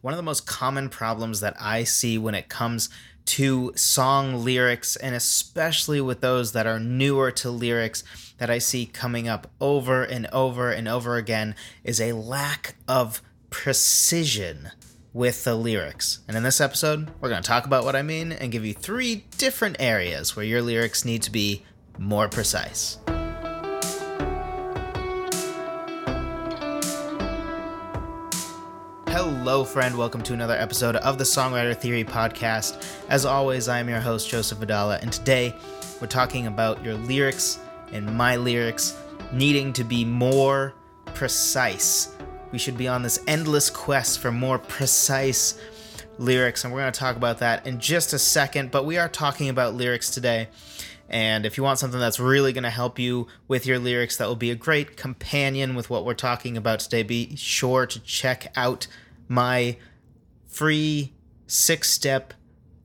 One of the most common problems that I see when it comes to song lyrics, and especially with those that are newer to lyrics that I see coming up over and over and over again, is a lack of precision with the lyrics. And in this episode, we're going to talk about what I mean and give you three different areas where your lyrics need to be more precise. Hello, friend. Welcome to another episode of the Songwriter Theory Podcast. As always, I am your host, Joseph Vitale, and today we're talking about your lyrics and my lyrics needing to be more precise. We should be on this endless quest for more precise lyrics, and we're going to talk about that in just a second. But we are talking about lyrics today. And if you want something that's really going to help you with your lyrics, that will be a great companion with what we're talking about today, be sure to check out my free six step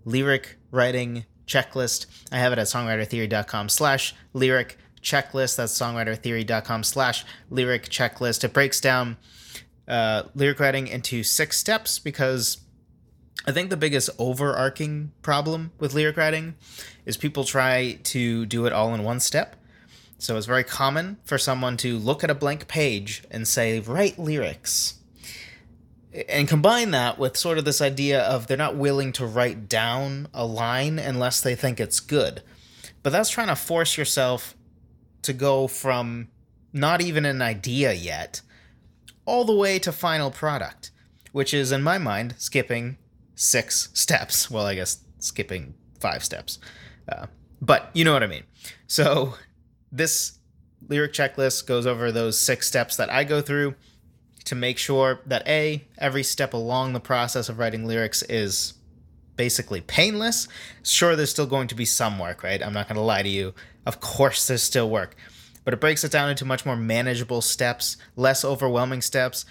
lyric writing checklist. I have it at songwritertheory.com slash lyric checklist. That's songwritertheory.com slash lyric checklist. It breaks down uh, lyric writing into six steps because I think the biggest overarching problem with lyric writing is people try to do it all in one step. So it's very common for someone to look at a blank page and say, write lyrics. And combine that with sort of this idea of they're not willing to write down a line unless they think it's good. But that's trying to force yourself to go from not even an idea yet all the way to final product, which is, in my mind, skipping six steps. Well, I guess skipping five steps. Uh, but you know what I mean. So this lyric checklist goes over those six steps that I go through to make sure that A, every step along the process of writing lyrics is basically painless. Sure, there's still going to be some work, right? I'm not going to lie to you. Of course, there's still work. But it breaks it down into much more manageable steps, less overwhelming steps,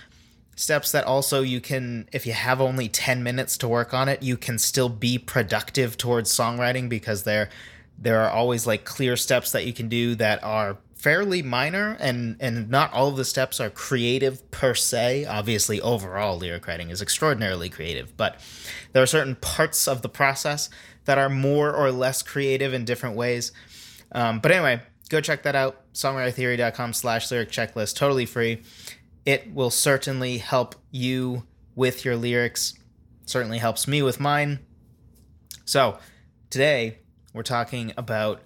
steps that also you can if you have only 10 minutes to work on it you can still be productive towards songwriting because there there are always like clear steps that you can do that are fairly minor and and not all of the steps are creative per se obviously overall lyric writing is extraordinarily creative but there are certain parts of the process that are more or less creative in different ways um, but anyway go check that out songwritertheory.com slash lyric checklist totally free it will certainly help you with your lyrics. Certainly helps me with mine. So, today we're talking about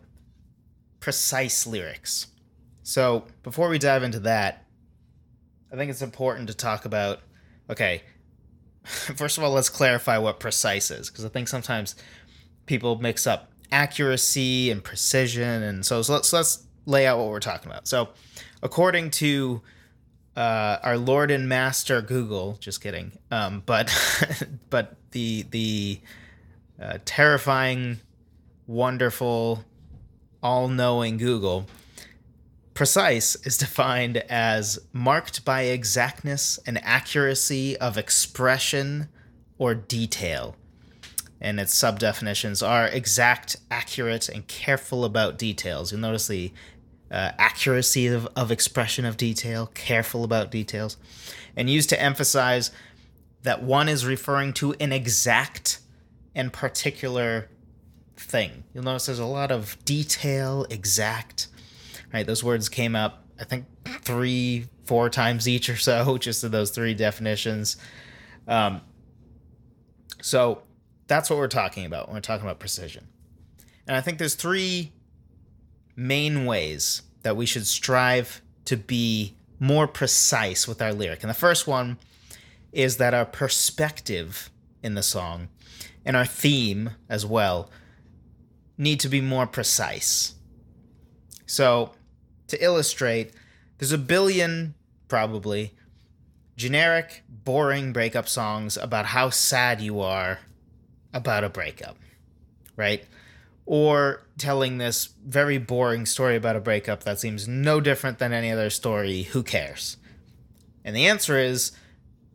precise lyrics. So, before we dive into that, I think it's important to talk about okay, first of all, let's clarify what precise is because I think sometimes people mix up accuracy and precision and so, so let's let's lay out what we're talking about. So, according to uh, our Lord and Master Google. Just kidding. Um, but but the the uh, terrifying, wonderful, all-knowing Google. Precise is defined as marked by exactness and accuracy of expression or detail. And its sub definitions are exact, accurate, and careful about details. You'll notice the uh, accuracy of, of expression of detail, careful about details, and used to emphasize that one is referring to an exact and particular thing. You'll notice there's a lot of detail, exact. Right, those words came up, I think, three, four times each or so, just in those three definitions. Um, so that's what we're talking about when we're talking about precision. And I think there's three main ways that we should strive to be more precise with our lyric. And the first one is that our perspective in the song and our theme as well need to be more precise. So, to illustrate, there's a billion, probably, generic, boring breakup songs about how sad you are about a breakup, right? or telling this very boring story about a breakup that seems no different than any other story, who cares? And the answer is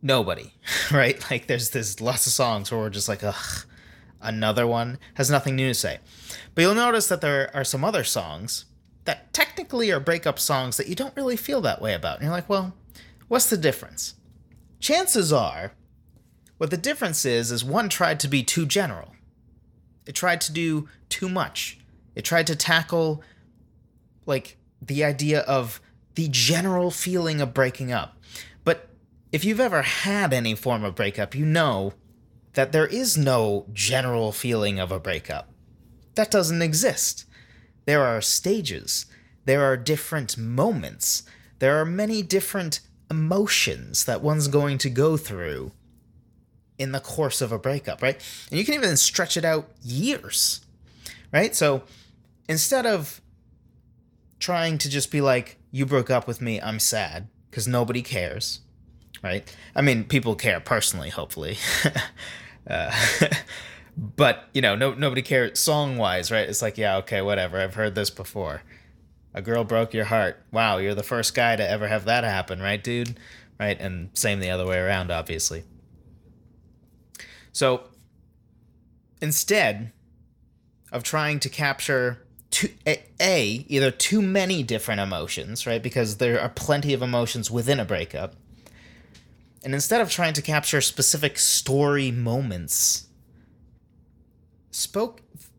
nobody, right? Like there's there's lots of songs where we're just like, ugh, another one has nothing new to say. But you'll notice that there are some other songs that technically are breakup songs that you don't really feel that way about. And you're like, well, what's the difference? Chances are What the difference is, is one tried to be too general. It tried to do too much. It tried to tackle, like, the idea of the general feeling of breaking up. But if you've ever had any form of breakup, you know that there is no general feeling of a breakup. That doesn't exist. There are stages, there are different moments, there are many different emotions that one's going to go through in the course of a breakup, right? And you can even stretch it out years, right? So instead of trying to just be like, you broke up with me, I'm sad, because nobody cares, right? I mean, people care personally, hopefully. uh, but, you know, no, nobody cares song wise, right? It's like, yeah, okay, whatever. I've heard this before. A girl broke your heart. Wow, you're the first guy to ever have that happen, right, dude? Right? And same the other way around, obviously. So instead of trying to capture too, a, a, either too many different emotions, right? Because there are plenty of emotions within a breakup. And instead of trying to capture specific story moments,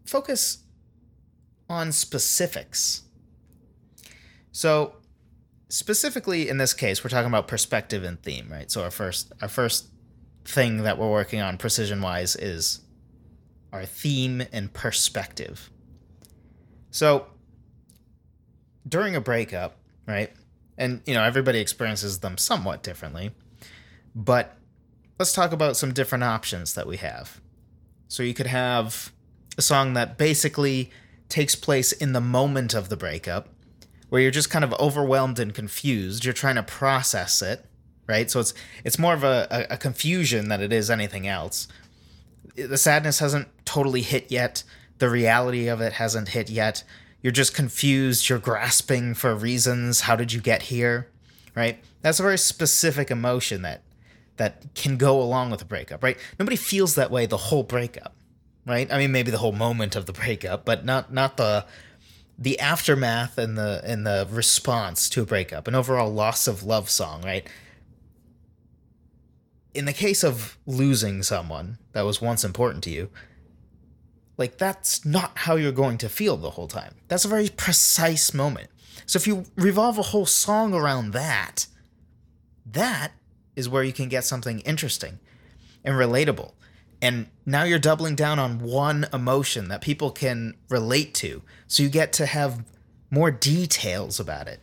focus on specifics. So, specifically in this case, we're talking about perspective and theme, right? So our first our first thing that we're working on precision wise is our theme and perspective. So during a breakup, right? And you know, everybody experiences them somewhat differently. But let's talk about some different options that we have. So you could have a song that basically takes place in the moment of the breakup, where you're just kind of overwhelmed and confused. You're trying to process it, right? So it's it's more of a, a, confusion than it is anything else. The sadness hasn't totally hit yet. The reality of it hasn't hit yet. You're just confused. You're grasping for reasons. How did you get here? Right? That's a very specific emotion that that can go along with a breakup, right? Nobody feels that way the whole breakup, right? I mean, maybe the whole moment of the breakup, but not not the the aftermath and the and the response to a breakup, an overall loss of love song, right? in the case of losing someone that was once important to you, like that's not how you're going to feel the whole time. That's a very precise moment. So if you revolve a whole song around that, that is where you can get something interesting and relatable. And now you're doubling down on one emotion that people can relate to. So you get to have more details about it.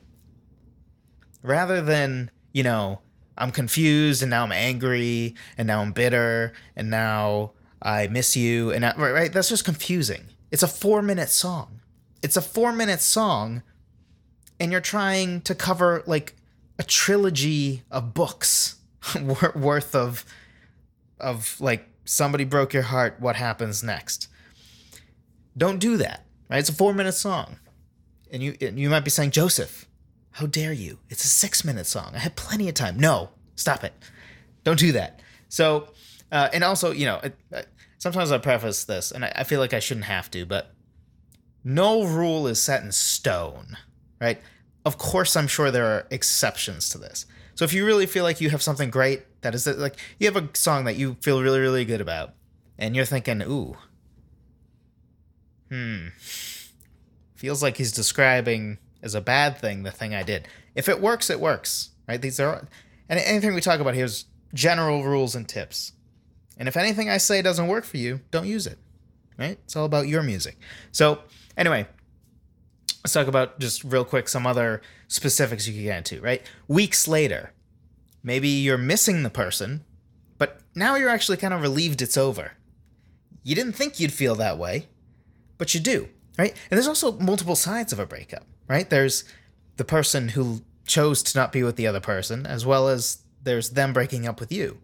Rather than, you know, I'm confused and now I'm angry and now I'm bitter and now I miss you and I, right, right that's just confusing. It's a 4 minute song. It's a 4 minute song and you're trying to cover like a trilogy of books worth of of like somebody broke your heart what happens next. Don't do that. Right? It's a 4 minute song. And you and you might be saying Joseph how dare you? It's a six minute song. I had plenty of time. No, stop it. Don't do that. So, uh, and also, you know, sometimes I preface this, and I, I feel like I shouldn't have to, but no rule is set in stone, right? Of course, I'm sure there are exceptions to this. So if you really feel like you have something great that is like you have a song that you feel really really good about, and you're thinking, ooh, hmm, feels like he's describing as a bad thing, the thing I did. If it works, it works, right? These are, and anything we talk about here is general rules and tips. And if anything I say doesn't work for you, don't use it, right? It's all about your music. So, anyway, let's talk about just real quick some other specifics you can get into, right? Weeks later, maybe you're missing the person, but now you're actually kind of relieved it's over. You didn't think you'd feel that way, but you do, right? And there's also multiple sides of a breakup right? There's the person who chose to not be with the other person, as well as there's them breaking up with you.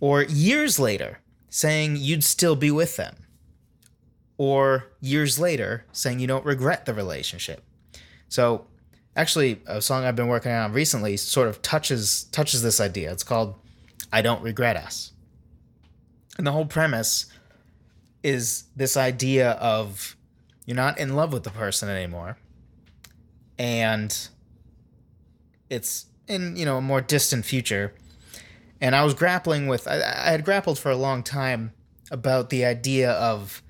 Or years later, saying you'd still be with them. Or years later, saying you don't regret the relationship. So, actually, a song I've been working on recently sort of touches touches this idea. It's called "I Don't Regret Us," and the whole premise is this idea of you're not in love with the person anymore, and it's in you know a more distant future And I was grappling with, I, I had grappled for a long time about the idea of,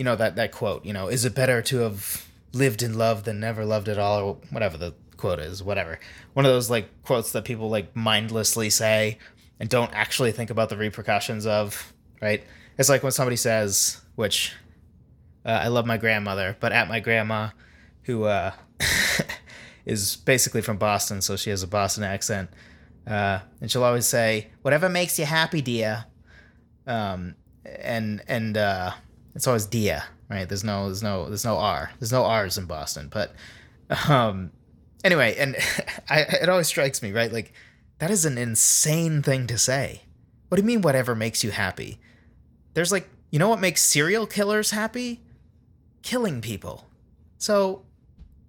you know, that, that quote, you know, is it better to have lived in love than never loved at all, or whatever the quote is, whatever. One of those like quotes that people like mindlessly say and don't actually think about the repercussions of, right? It's like when somebody says, which uh, I love my grandmother, but at my grandma, who uh, is basically from Boston, so she has a Boston accent. Uh, and she'll always say, "Whatever makes you happy, dear." Um, and and uh, it's always dia, right? There's no there's no there's no R. There's no R's in Boston, but um, anyway, and I, it always strikes me, right? Like that is an insane thing to say. What do you mean? Whatever makes you happy? There's like, you know what makes serial killers happy? Killing people. So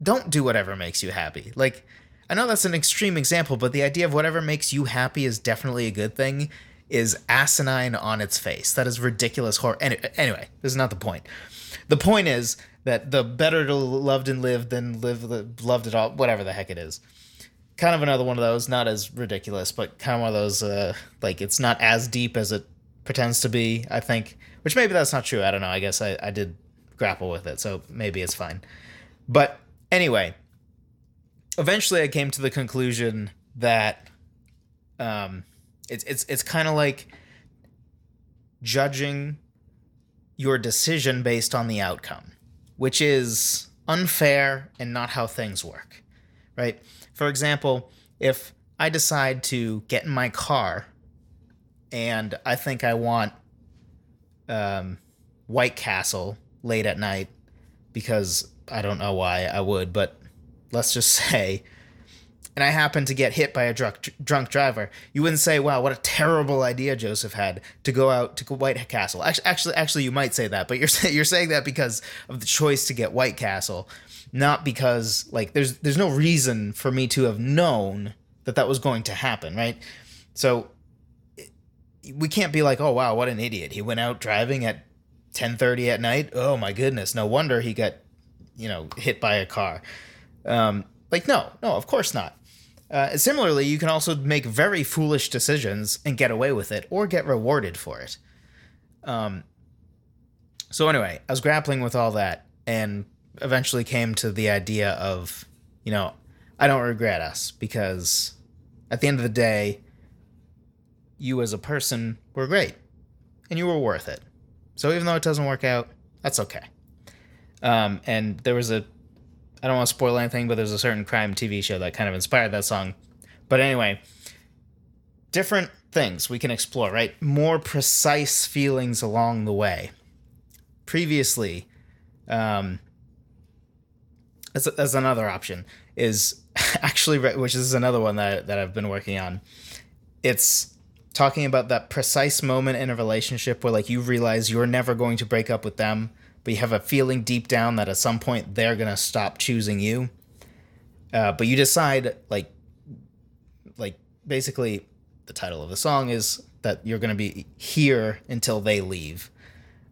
don't do whatever makes you happy. Like, I know that's an extreme example, but the idea of whatever makes you happy is definitely a good thing is asinine on its face. That is ridiculous horror. Anyway, this is not the point. The point is that the better to loved and live than live loved at all, whatever the heck it is. Kind of another one of those, not as ridiculous, but kind of one of those, uh, like it's not as deep as it pretends to be. I think, which maybe that's not true. I don't know. I guess I, I did grapple with it, so maybe it's fine. But anyway, eventually I came to the conclusion that um, it's it's it's kind of like judging your decision based on the outcome, which is unfair and not how things work, right? For example, if I decide to get in my car and I think I want um, White Castle late at night because I don't know why I would, but let's just say, and I happen to get hit by a drunk drunk driver, you wouldn't say, "Wow, what a terrible idea Joseph had to go out to White Castle." Actually, actually, actually, you might say that, but you're you're saying that because of the choice to get White Castle, not because like there's there's no reason for me to have known that that was going to happen, right? So we can't be like, "Oh wow, what an idiot! He went out driving at 10:30 at night. Oh my goodness, no wonder he got you know hit by a car um, like no no of course not uh, similarly you can also make very foolish decisions and get away with it or get rewarded for it. Um, so anyway i was grappling with all that and eventually came to the idea of you know i don't regret us because at the end of the day you as a person were great and you were worth it. So even though it doesn't work out that's okay. Um, and there was a, I don't want to spoil anything, but there's a certain crime TV show that kind of inspired that song. But anyway, different things we can explore, right? More precise feelings along the way. Previously, um, that's another option, is actually, which is another one that, that I've been working on. It's talking about that precise moment in a relationship where like you realize you're never going to break up with them but you have a feeling deep down that at some point they're gonna stop choosing you. Uh, but you decide like like basically the title of the song is that you're gonna be here until they leave.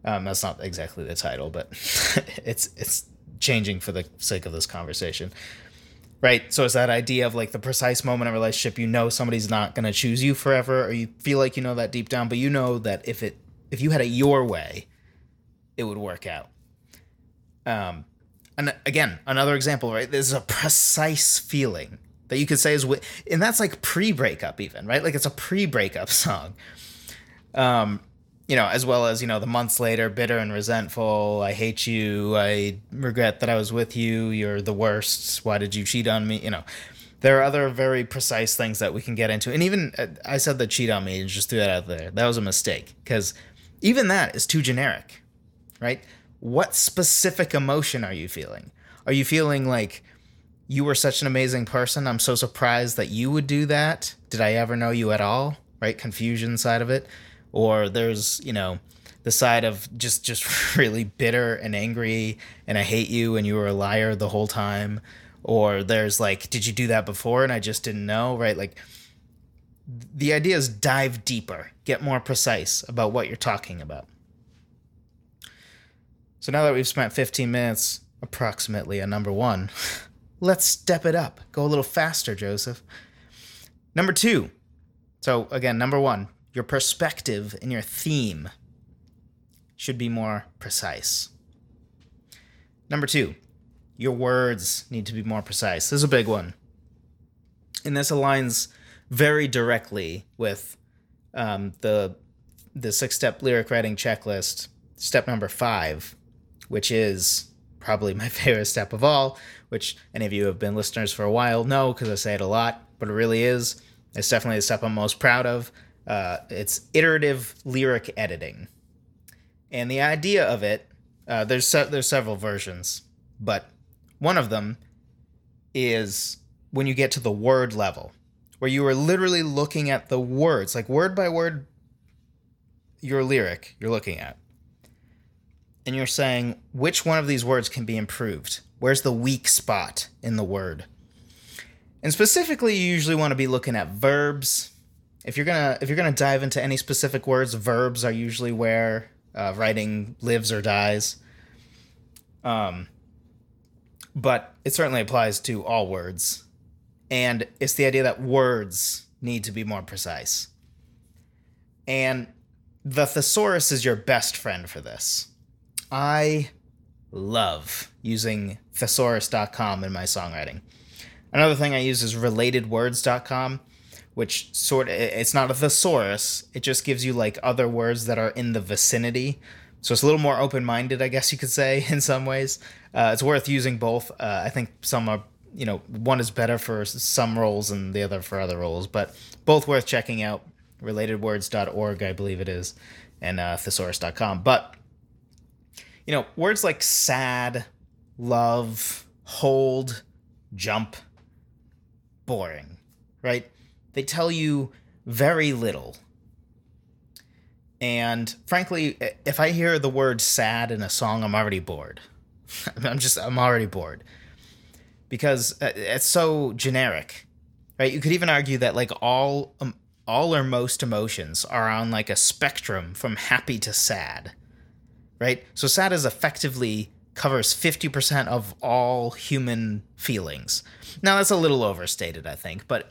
Um, that's not exactly the title, but it's it's changing for the sake of this conversation. Right. So it's that idea of like the precise moment of relationship, you know somebody's not gonna choose you forever, or you feel like you know that deep down, but you know that if it if you had it your way, it would work out. Um, and again, another example, right? There's a precise feeling that you could say is, and that's like pre-breakup even, right? Like it's a pre-breakup song. Um, you know, as well as you know, the months later, bitter and resentful. I hate you. I regret that I was with you. You're the worst. Why did you cheat on me? You know, there are other very precise things that we can get into. And even uh, I said the cheat on me and just threw that out there. That was a mistake because even that is too generic right? What specific emotion are you feeling? Are you feeling like you were such an amazing person? I'm so surprised that you would do that. Did I ever know you at all? Right? Confusion side of it. Or there's, you know, the side of just just really bitter and angry and I hate you and you were a liar the whole time. Or there's like, did you do that before and I just didn't know, right? Like the idea is dive deeper, get more precise about what you're talking about. So now that we've spent 15 minutes approximately on number one, let's step it up. Go a little faster, Joseph. Number two, So, again, number one, your perspective and your theme should be more precise. Number two, your words need to be more precise. This is a big one. And this aligns very directly with um, the the six step lyric writing checklist, step number five, which is probably my favorite step of all, which any of you have been listeners for a while know because I say it a lot, but it really is. It's definitely the step I'm most proud of. Uh, it's iterative lyric editing, and the idea of it. Uh, there's se- there's several versions, but one of them is when you get to the word level, where you are literally looking at the words, like word by word, your lyric you're looking at, and you're saying which one of these words can be improved. Where's the weak spot in the word? And specifically, you usually want to be looking at verbs. If you're gonna if you're gonna dive into any specific words, verbs are usually where uh, writing lives or dies. Um, but it certainly applies to all words, and it's the idea that words need to be more precise. And the thesaurus is your best friend for this. I love using thesaurus.com in my songwriting. Another thing I use is relatedwords.com, which sort of it's not a thesaurus, it just gives you like other words that are in the vicinity. So it's a little more open-minded, I guess you could say, in some ways. Uh, it's worth using both. Uh, I think some are, you know, one is better for some roles and the other for other roles, but both worth checking out. Relatedwords.org, I believe it is, and uh, thesaurus.com. But you know, words like sad, love, hold, jump, boring, right? They tell you very little. And frankly, if I hear the word sad in a song, I'm already bored. I'm just, I'm already bored. Because uh, it's so generic, right? You could even argue that like all, um, all or most emotions are on like a spectrum from happy to sad, right? So sad is effectively covers 50% of all human feelings. Now, that's a little overstated, I think, but,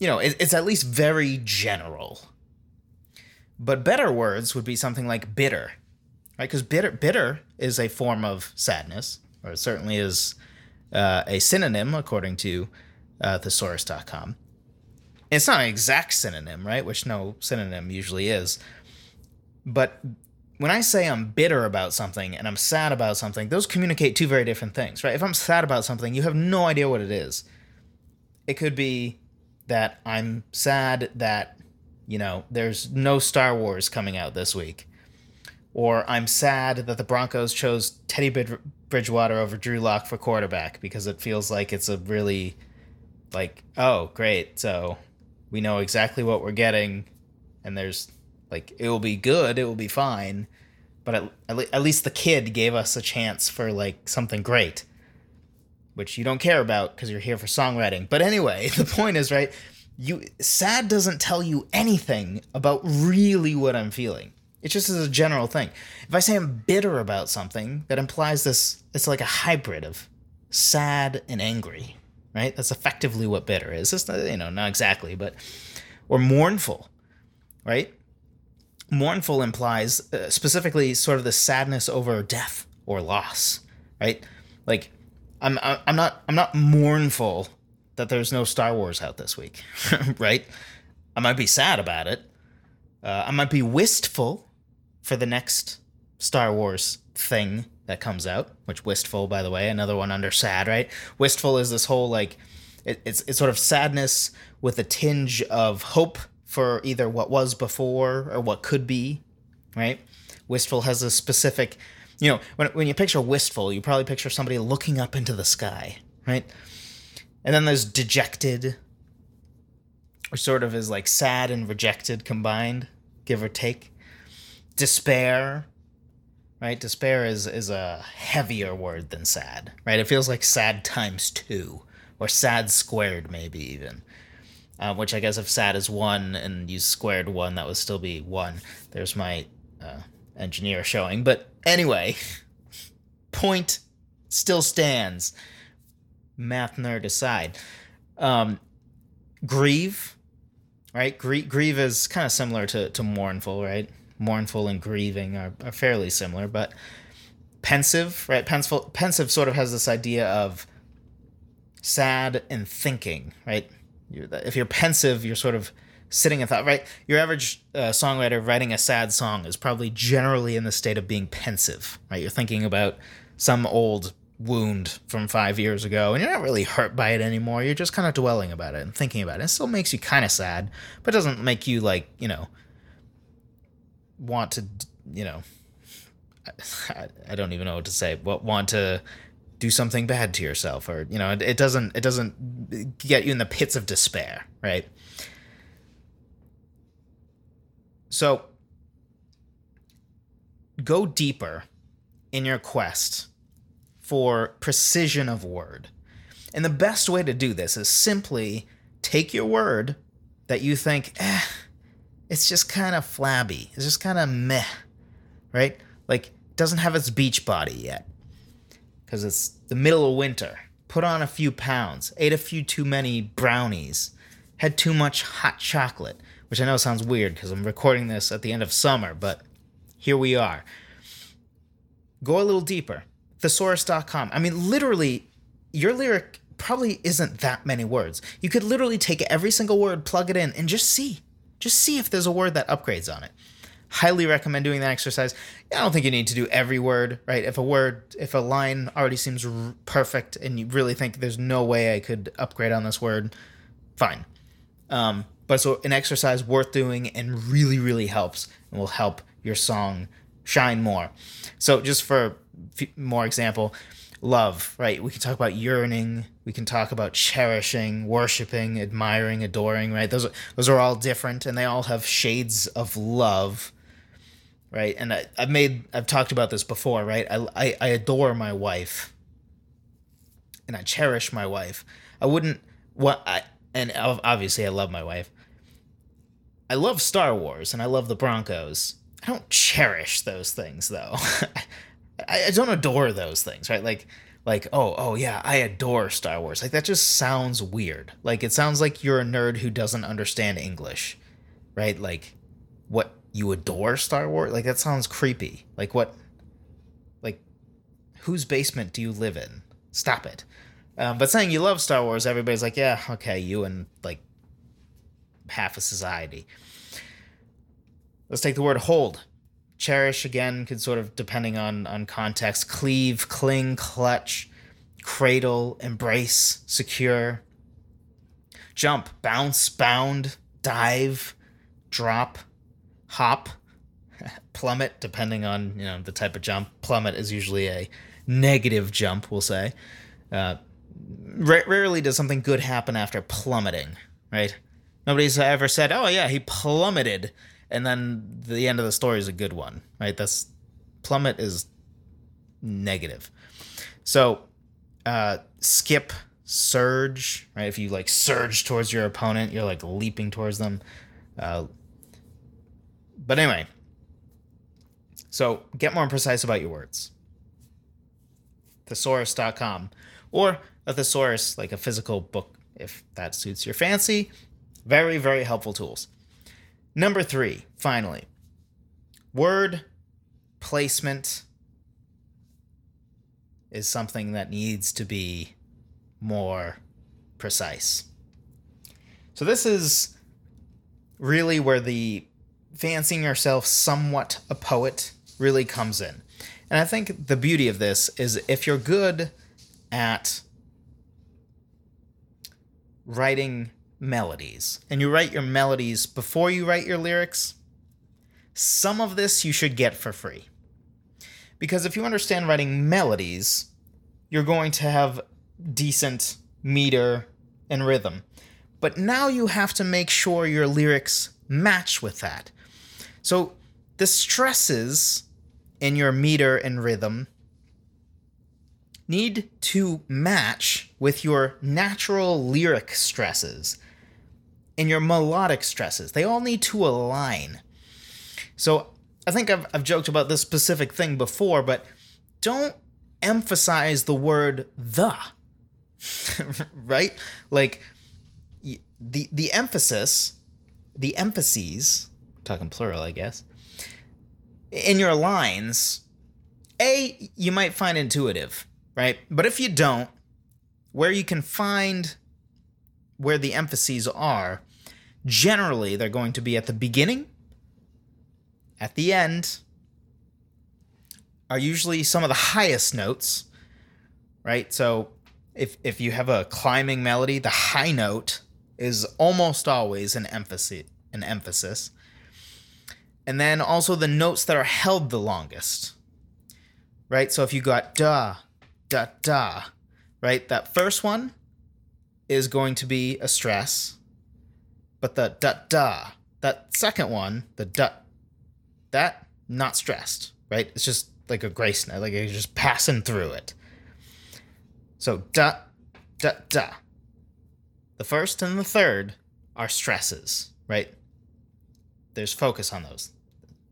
you know, it, it's at least very general. But better words would be something like bitter, right? Because bitter, bitter is a form of sadness, or it certainly is uh, a synonym, according to uh, thesaurus.com. It's not an exact synonym, right? Which no synonym usually is. But when I say I'm bitter about something and I'm sad about something, those communicate two very different things, right? If I'm sad about something, you have no idea what it is. It could be that I'm sad that, you know, there's no Star Wars coming out this week. Or I'm sad that the Broncos chose Teddy Bridgewater over Drew Lock for quarterback because it feels like it's a really, like, oh, great. So we know exactly what we're getting and there's like it will be good, it will be fine, but at, at least the kid gave us a chance for like something great, which you don't care about because you're here for songwriting. But anyway, the point is right. You sad doesn't tell you anything about really what I'm feeling. It just is a general thing. If I say I'm bitter about something, that implies this. It's like a hybrid of sad and angry, right? That's effectively what bitter is. It's not, you know, not exactly, but or mournful, right? Mournful implies uh, specifically sort of the sadness over death or loss, right? Like I'm I'm not I'm not mournful that there's no Star Wars out this week, right? I might be sad about it. Uh, I might be wistful for the next Star Wars thing that comes out, which wistful, by the way, another one under sad, right? Wistful is this whole like it, it's it's sort of sadness with a tinge of hope for either what was before or what could be, right? Wistful has a specific, you know, when, when you picture wistful, you probably picture somebody looking up into the sky, right? And then there's dejected, which sort of is like sad and rejected combined, give or take. Despair, right? Despair is is a heavier word than sad, right? It feels like sad times two, or sad squared, maybe even uh, which I guess if sad is one and you squared one, that would still be one. There's my uh, engineer showing. But anyway, point still stands. Math nerd aside. Um, grieve, right? Gr- grieve is kind of similar to, to mournful, right? Mournful and grieving are, are fairly similar, but pensive, right? Pensive, pensive sort of has this idea of sad and thinking, right? You're, if you're pensive, you're sort of sitting in thought, right? Your average uh, songwriter writing a sad song is probably generally in the state of being pensive, right? You're thinking about some old wound from five years ago and you're not really hurt by it anymore. You're just kind of dwelling about it and thinking about it. It still makes you kind of sad, but doesn't make you like, you know, want to, you know, I, I don't even know what to say, but want to do something bad to yourself or, you know, it, it doesn't, it doesn't get you in the pits of despair, right? So go deeper in your quest for precision of word. And the best way to do this is simply take your word that you think, eh, it's just kind of flabby. It's just kind of meh, right? Like, doesn't have its beach body yet. Because it's the middle of winter. Put on a few pounds, ate a few too many brownies, had too much hot chocolate, which I know sounds weird because I'm recording this at the end of summer, but here we are. Go a little deeper. Thesaurus.com. I mean, literally, your lyric probably isn't that many words. You could literally take every single word, plug it in, and just see. Just see if there's a word that upgrades on it. Highly recommend doing that exercise. I don't think you need to do every word, right? If a word, if a line already seems r- perfect and you really think there's no way I could upgrade on this word, fine. Um, but so an exercise worth doing and really really helps and will help your song shine more so just for more example love right we can talk about yearning we can talk about cherishing worshiping admiring adoring right those those are all different and they all have shades of love right and I, i've made i've talked about this before right I, I i adore my wife and i cherish my wife i wouldn't what i and obviously i love my wife I love Star Wars and I love the Broncos. I don't cherish those things though. I, I don't adore those things, right? Like like oh oh yeah, I adore Star Wars. Like that just sounds weird. Like it sounds like you're a nerd who doesn't understand English, right? Like what you adore Star Wars? Like that sounds creepy. Like what? Like whose basement do you live in? Stop it. Um, but saying you love Star Wars, everybody's like, yeah, okay, you and like half of society. Let's take the word hold. Cherish again could sort of depending on on context. Cleave, cling, clutch, cradle, embrace, secure. Jump, bounce, bound, dive, drop, hop, plummet, depending on you know the type of jump. Plummet is usually a negative jump, we'll say. Uh, rarely does something good happen after plummeting, right? Nobody's ever said, "Oh yeah, he plummeted," and then the end of the story is a good one, right? That's plummet is negative. So, uh, skip, surge, right? If you like surge towards your opponent, you're like leaping towards them. Uh, but anyway, so get more precise about your words. Thesaurus.com or a thesaurus, like a physical book, if that suits your fancy. Very, very helpful tools. Number three, finally, word placement is something that needs to be more precise. So, this is really where the fancying yourself somewhat a poet really comes in. And I think the beauty of this is if you're good at writing melodies and you write your melodies before you write your lyrics, some of this you should get for free. Because if you understand writing melodies, you're going to have decent meter and rhythm. But now you have to make sure your lyrics match with that. So the stresses in your meter and rhythm need to match with your natural lyric stresses and your melodic stresses. They all need to align. So I think I've, I've joked about this specific thing before, but don't emphasize the word the. right? Like the the emphasis the emphases, talking plural, I guess, in your lines, A, you might find intuitive, right? But if you don't, where you can find where the emphases are, generally they're going to be at the beginning, at the end, are usually some of the highest notes, right? So if if you have a climbing melody, the high note is almost always an emphasis an emphasis. And then also the notes that are held the longest. Right? So if you got da, da, da, right? That first one is going to be a stress. But the da, da, that second one, the da, that, not stressed, right? It's just like a grace note, like you're just passing through it. So da, da, da. The first and the third are stresses, right? There's focus on those.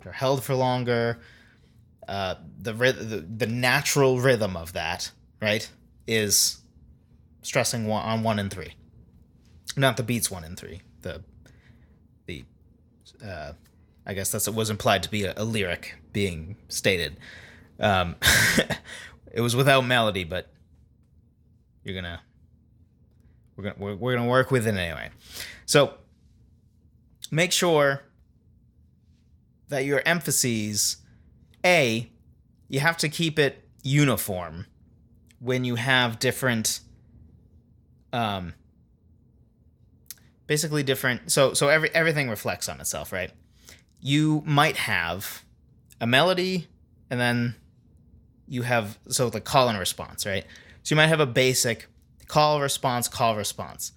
They're held for longer. Uh, the, the the natural rhythm of that, right, is stressing one, on one and three, not the beats one and three. The the uh, I guess that's what was implied to be a, a lyric being stated. Um, it was without melody, but you're gonna we're gonna we're, we're gonna work with it anyway. So make sure that your emphases, a, you have to keep it uniform when you have different um basically different so so every everything reflects on itself right? You might have a melody and then you have so the call and response right? So you might have a basic call response call response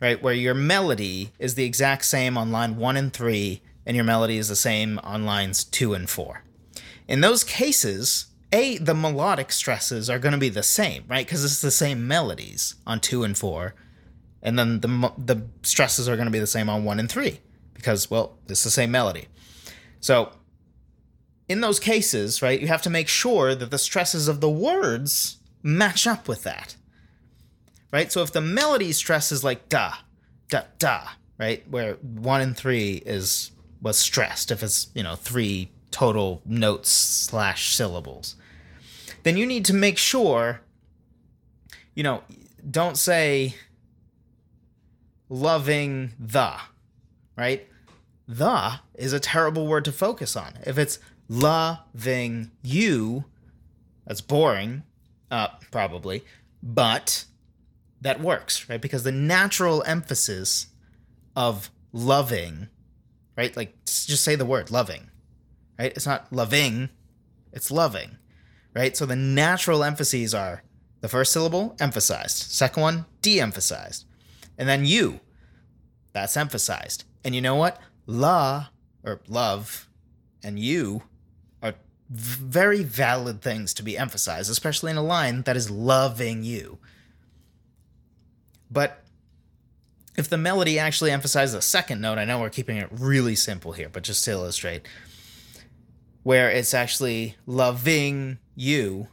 right? Where your melody is the exact same on line 1 and 3 and your melody is the same on lines 2 and 4 in those cases a the melodic stresses are going to be the same right? Because it's the same melodies on 2 and 4 and then the the stresses are going to be the same on 1 and 3 because well it's the same melody. So in those cases right you have to make sure that the stresses of the words match up with that right? So if the melody stress is like da da da right where 1 and 3 is was stressed if it's you know 3 total notes slash syllables. Then you need to make sure you know don't say loving the right? The is a terrible word to focus on. If it's loving you that's boring uh probably but that works right? Because the natural emphasis of loving right like just say the word loving right? It's not loving, it's loving, right? So the natural emphases are the first syllable emphasized, second one de-emphasized, and then you, that's emphasized. And you know what? La or love and you are very valid things to be emphasized, especially in a line that is loving you. But if the melody actually emphasizes a second note, I know we're keeping it really simple here, but just to illustrate, where it's actually loving you,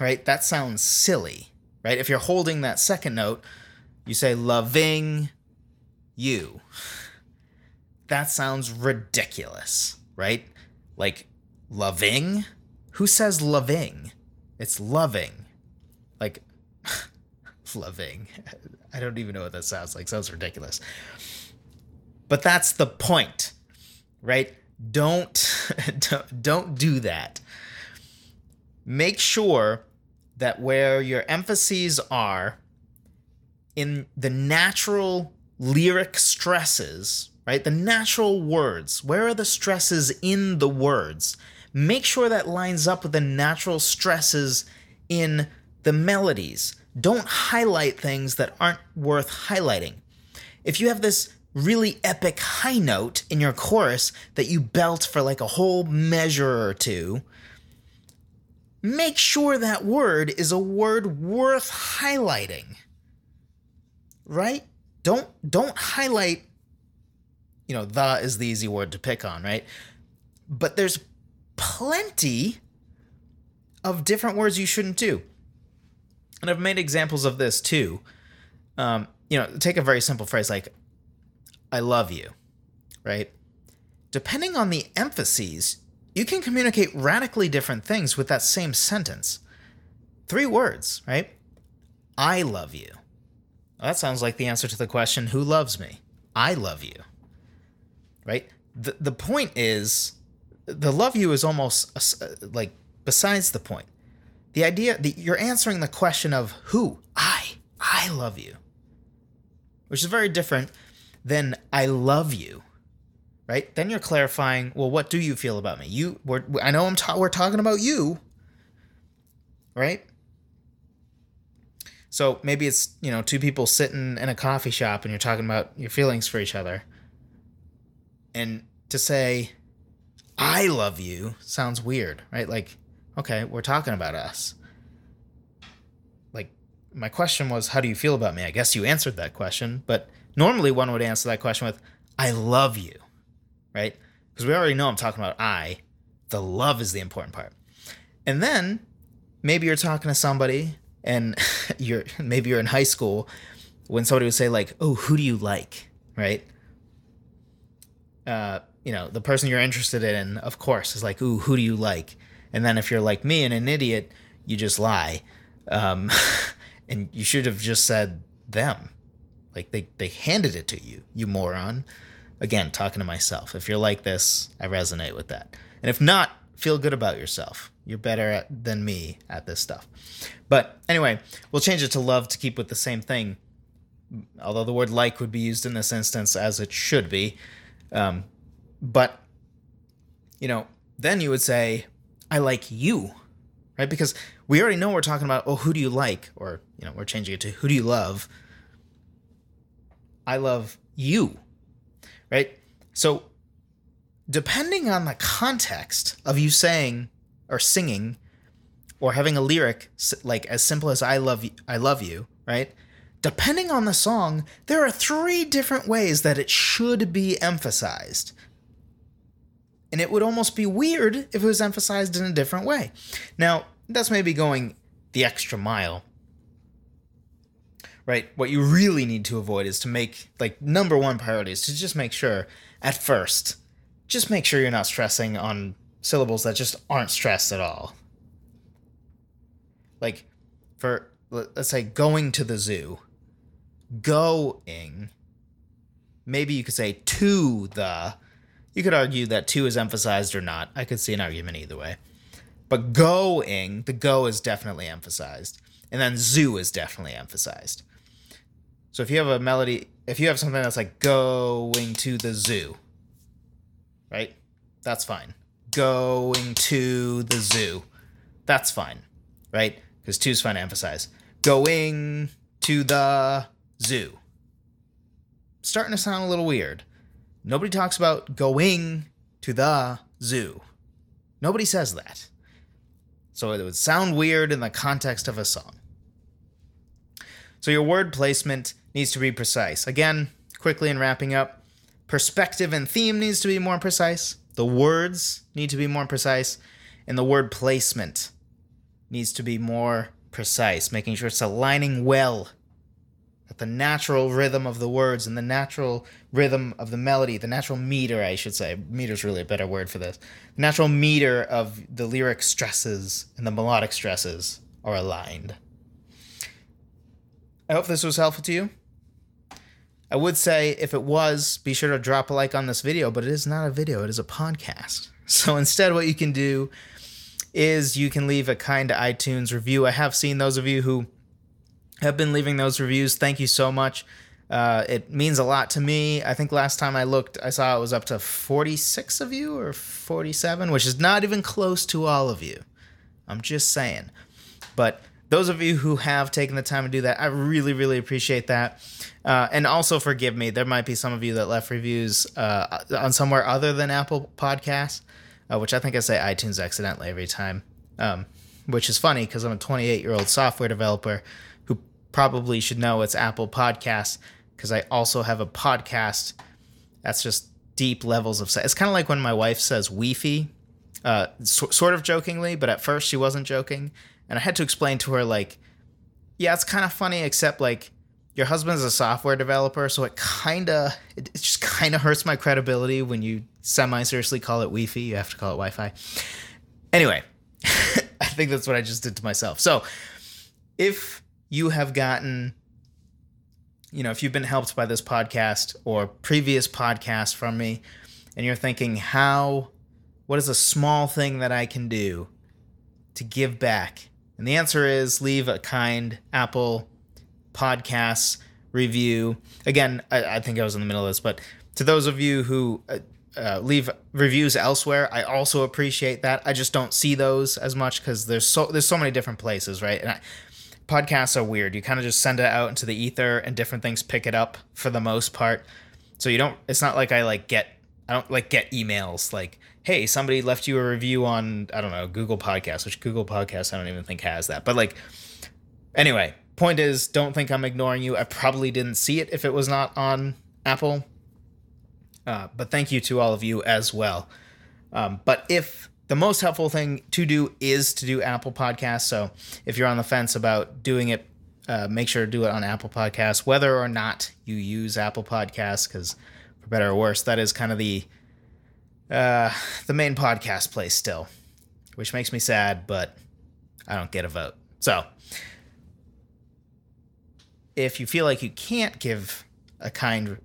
right? That sounds silly, right? If you're holding that second note, you say loving you. That sounds ridiculous, right? Like loving? Who says loving? It's loving. Like loving. I don't even know what that sounds like. Sounds ridiculous. But that's the point, right? don't don't do that. Make sure that where your emphases are in the natural lyric stresses, right? The natural words. Where are the stresses in the words? Make sure that lines up with the natural stresses in the melodies. Don't highlight things that aren't worth highlighting. If you have this really epic high note in your chorus that you belt for like a whole measure or two, make sure that word is a word worth highlighting. Right? Don't don't highlight you know, the is the easy word to pick on, right? But there's plenty of different words you shouldn't do. And I've made examples of this too. Um, you know, take a very simple phrase like I love you. right? Depending on the emphases, you can communicate radically different things with that same sentence. Three words, right? I love you. Well, that sounds like the answer to the question, Who loves me? I love you. Right? The, the point is, the love you is almost uh, like besides the point. The idea that you're answering the question of who? I. I love you. Which is very different than I love you. Right? Then you're clarifying, well, what do you feel about me? You we're, I know I'm ta- we're talking about you. Right? So maybe it's, you know, two people sitting in a coffee shop and you're talking about your feelings for each other. And to say, I love you sounds weird, right? Like, okay, we're talking about us. Like, my question was, how do you feel about me? I guess you answered that question, but normally one would answer that question with, I love you, right? Because we already know I'm talking about I. The love is the important part. And then maybe you're talking to somebody and you're maybe you're in high school when somebody would say like, "Oh, who do you like?" right? Uh, you know, the person you're interested in, of course, is like, "Ooh, who do you like?" And then if you're like me and an idiot, you just lie. Um, and you should have just said them. Like they they handed it to you, you moron. Again, talking to myself. If you're like this, I resonate with that. And if not, feel good about yourself. You're better at, than me at this stuff. But anyway, we'll change it to love to keep with the same thing. Although the word like would be used in this instance as it should be. Um, but, you know, then you would say, I like you, right? Because we already know we're talking about, oh, who do you like? Or, you know, we're changing it to who do you love? I love you, right? So, depending on the context of you saying or singing or having a lyric like as simple as I love you, I love you, right? Depending on the song, there are three different ways that it should be emphasized. And it would almost be weird if it was emphasized in a different way. Now, that's maybe going the extra mile. Right? What you really need to avoid is to make like number one priority is to just make sure at first, just make sure you're not stressing on syllables that just aren't stressed at all. Like for let's say going to the zoo. Going. Maybe you could say to the. You could argue that two is emphasized or not. I could see an argument either way. But going, the go is definitely emphasized. And then zoo is definitely emphasized. So if you have a melody, if you have something that's like going to the zoo, right? That's fine going to the zoo. That's fine, right? Because two is fine to emphasize. Going to the zoo. Starting to sound a little weird. Nobody talks about going to the zoo. Nobody says that. So it would sound weird in the context of a song. So your word placement needs to be precise. Again, quickly in wrapping up, perspective and theme needs to be more precise. The words need to be more precise, and the word placement needs to be more precise, making sure it's aligning well at the natural rhythm of the words and the natural rhythm of the melody, the natural meter, I should say. Meter is really a better word for this. The natural meter of the lyric stresses and the melodic stresses are aligned. I hope this was helpful to you. I would say if it was, be sure to drop a like on this video, but it is not a video, it is a podcast. So instead, what you can do is you can leave a kind iTunes review. I have seen those of you who have been leaving those reviews. Thank you so much. Uh, it means a lot to me. I think last time I looked, I saw it was up to 46 of you or 47, which is not even close to all of you. I'm just saying. But those of you who have taken the time to do that, I really, really appreciate that. Uh, and also forgive me, there might be some of you that left reviews uh, on somewhere other than Apple Podcasts, uh, which I think I say iTunes accidentally every time, um, which is funny because I'm a 28 year old software developer probably should know it's Apple Podcasts because I also have a podcast that's just deep levels of. It's kind of like when my wife says Wi-Fi, uh, so, sort of jokingly, but at first she wasn't joking, and I had to explain to her like, yeah, it's kind of funny, except like your husband's a software developer, so it kind of it, it just kind of hurts my credibility when you semi seriously call it Wi-Fi. You have to call it Wi-Fi. Anyway, I think that's what I just did to myself. So, if you have gotten you know, if you've been helped by this podcast or previous podcast from me and you're thinking how what is a small thing that I can do to give back? And the answer is leave a kind Apple podcasts review. Again, I, I, think I was in the middle of this, but to those of you who uh, uh, leave reviews elsewhere, I also appreciate that. I just don't see those as much because there's so there's so many different places, right? And I, podcasts are weird. You kind of just send it out into the ether, and different things pick it up for the most part. So you don't. It's not like I like get. I don't like get emails like, "Hey, somebody left you a review on I don't know Google Podcasts," which Google Podcasts I don't even think has that. But like, anyway, point is, don't think I'm ignoring you. I probably didn't see it if it was not on Apple. Uh, but thank you to all of you as well. Um, but if the most helpful thing to do is to do Apple Podcasts, so if you're on the fence about doing it, uh, make sure to do it on Apple Podcasts, whether or not you use Apple Podcasts, because for better or worse, that is kind of the uh, the main podcast place still, which makes me sad, but I don't get a vote. So if you feel like you can't give a kind,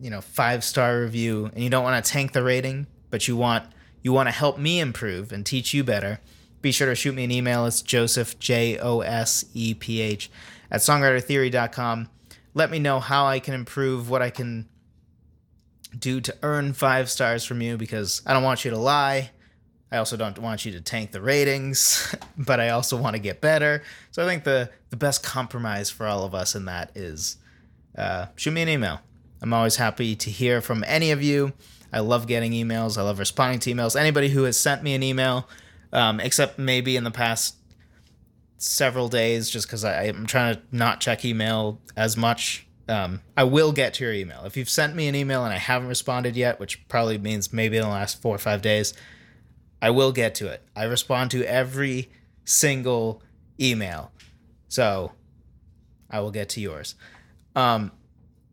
you know, five star review and you don't want to tank the rating, but you want you want to help me improve and teach you better, be sure to shoot me an email. It's Joseph J O S E P H at songwritertheory.com. Let me know how I can improve, what I can do to earn five stars from you because I don't want you to lie. I also don't want you to tank the ratings, but I also want to get better. So I think the the best compromise for all of us in that is uh, shoot me an email. I'm always happy to hear from any of you. I love getting emails. I love responding to emails. Anybody who has sent me an email, um, except maybe in the past several days, just because I'm trying to not check email as much. Um, I will get to your email. If you've sent me an email and I haven't responded yet, which probably means maybe in the last four or five days, I will get to it. I respond to every single email. So I will get to yours. Um,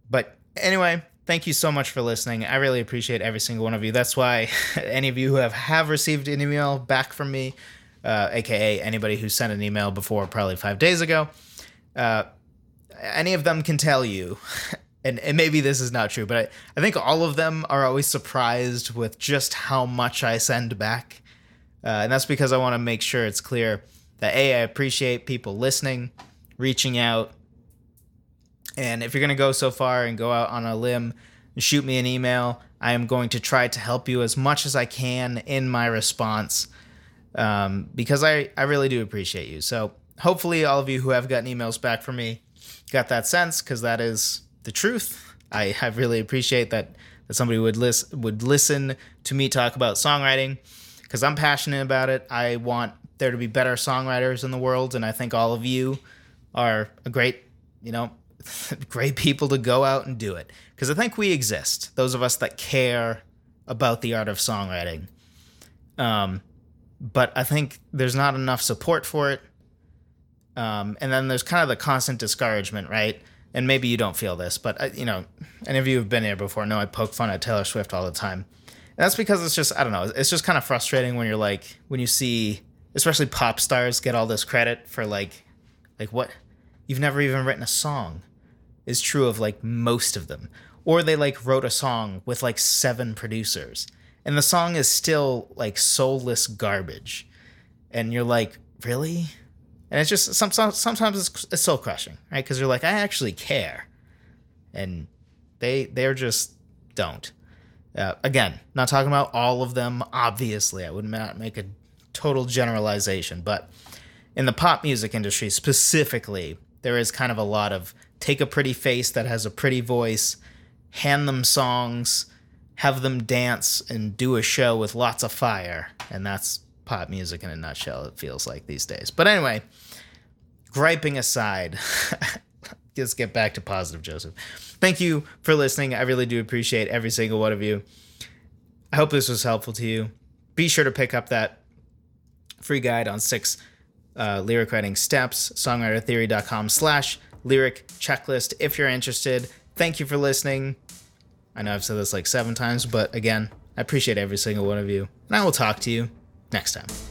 but anyway, thank you so much for listening. I really appreciate every single one of you. That's why any of you who have, have received an email back from me, uh, aka anybody who sent an email before probably five days ago, uh, any of them can tell you and, and maybe this is not true, but I, I think all of them are always surprised with just how much I send back. Uh, and that's because I want to make sure it's clear that A, I appreciate people listening, reaching out. And if you're going to go so far and go out on a limb and shoot me an email, I am going to try to help you as much as I can in my response um, because I, I really do appreciate you. So hopefully, all of you who have gotten emails back from me got that sense because that is the truth. I, I really appreciate that that somebody would listen would listen to me talk about songwriting because I'm passionate about it. I want there to be better songwriters in the world, and I think all of you are a great, you know, great people to go out and do it because I think we exist. Those of us that care about the art of songwriting. Um, but I think there's not enough support for it. Um, and then there's kind of the constant discouragement, right? and maybe you don't feel this, but uh, you know, any of you who've been here before know I poke fun at Taylor Swift all the time. And that's because it's just I don't know, it's just kind of frustrating when you're like when you see especially pop stars get all this credit for like like what you've never even written a song is true of like most of them. Or they like wrote a song with like seven producers and the song is still like soulless garbage. And you're like, "Really?" and it's just some sometimes it's, it's soul crushing, right? Because you're like, I actually care, and they they're just don't. Uh, again, not talking about all of them. Obviously, I would not make a total generalization, but in the pop music industry specifically, there is kind of a lot of take a pretty face that has a pretty voice, hand them songs, have them dance, and do a show with lots of fire, and that's pop music in a nutshell, it feels like these days. But anyway, griping aside, let's get back to positive, Joseph. Thank you for listening. I really do appreciate every single one of you. I hope this was helpful to you. Be sure to pick up that free guide on six uh, lyric writing steps, songwritertheory.com slash lyric checklist if you're interested. Thank you for listening. I know I've said this like seven times, but again, I appreciate every single one of you. And I will talk to you next time.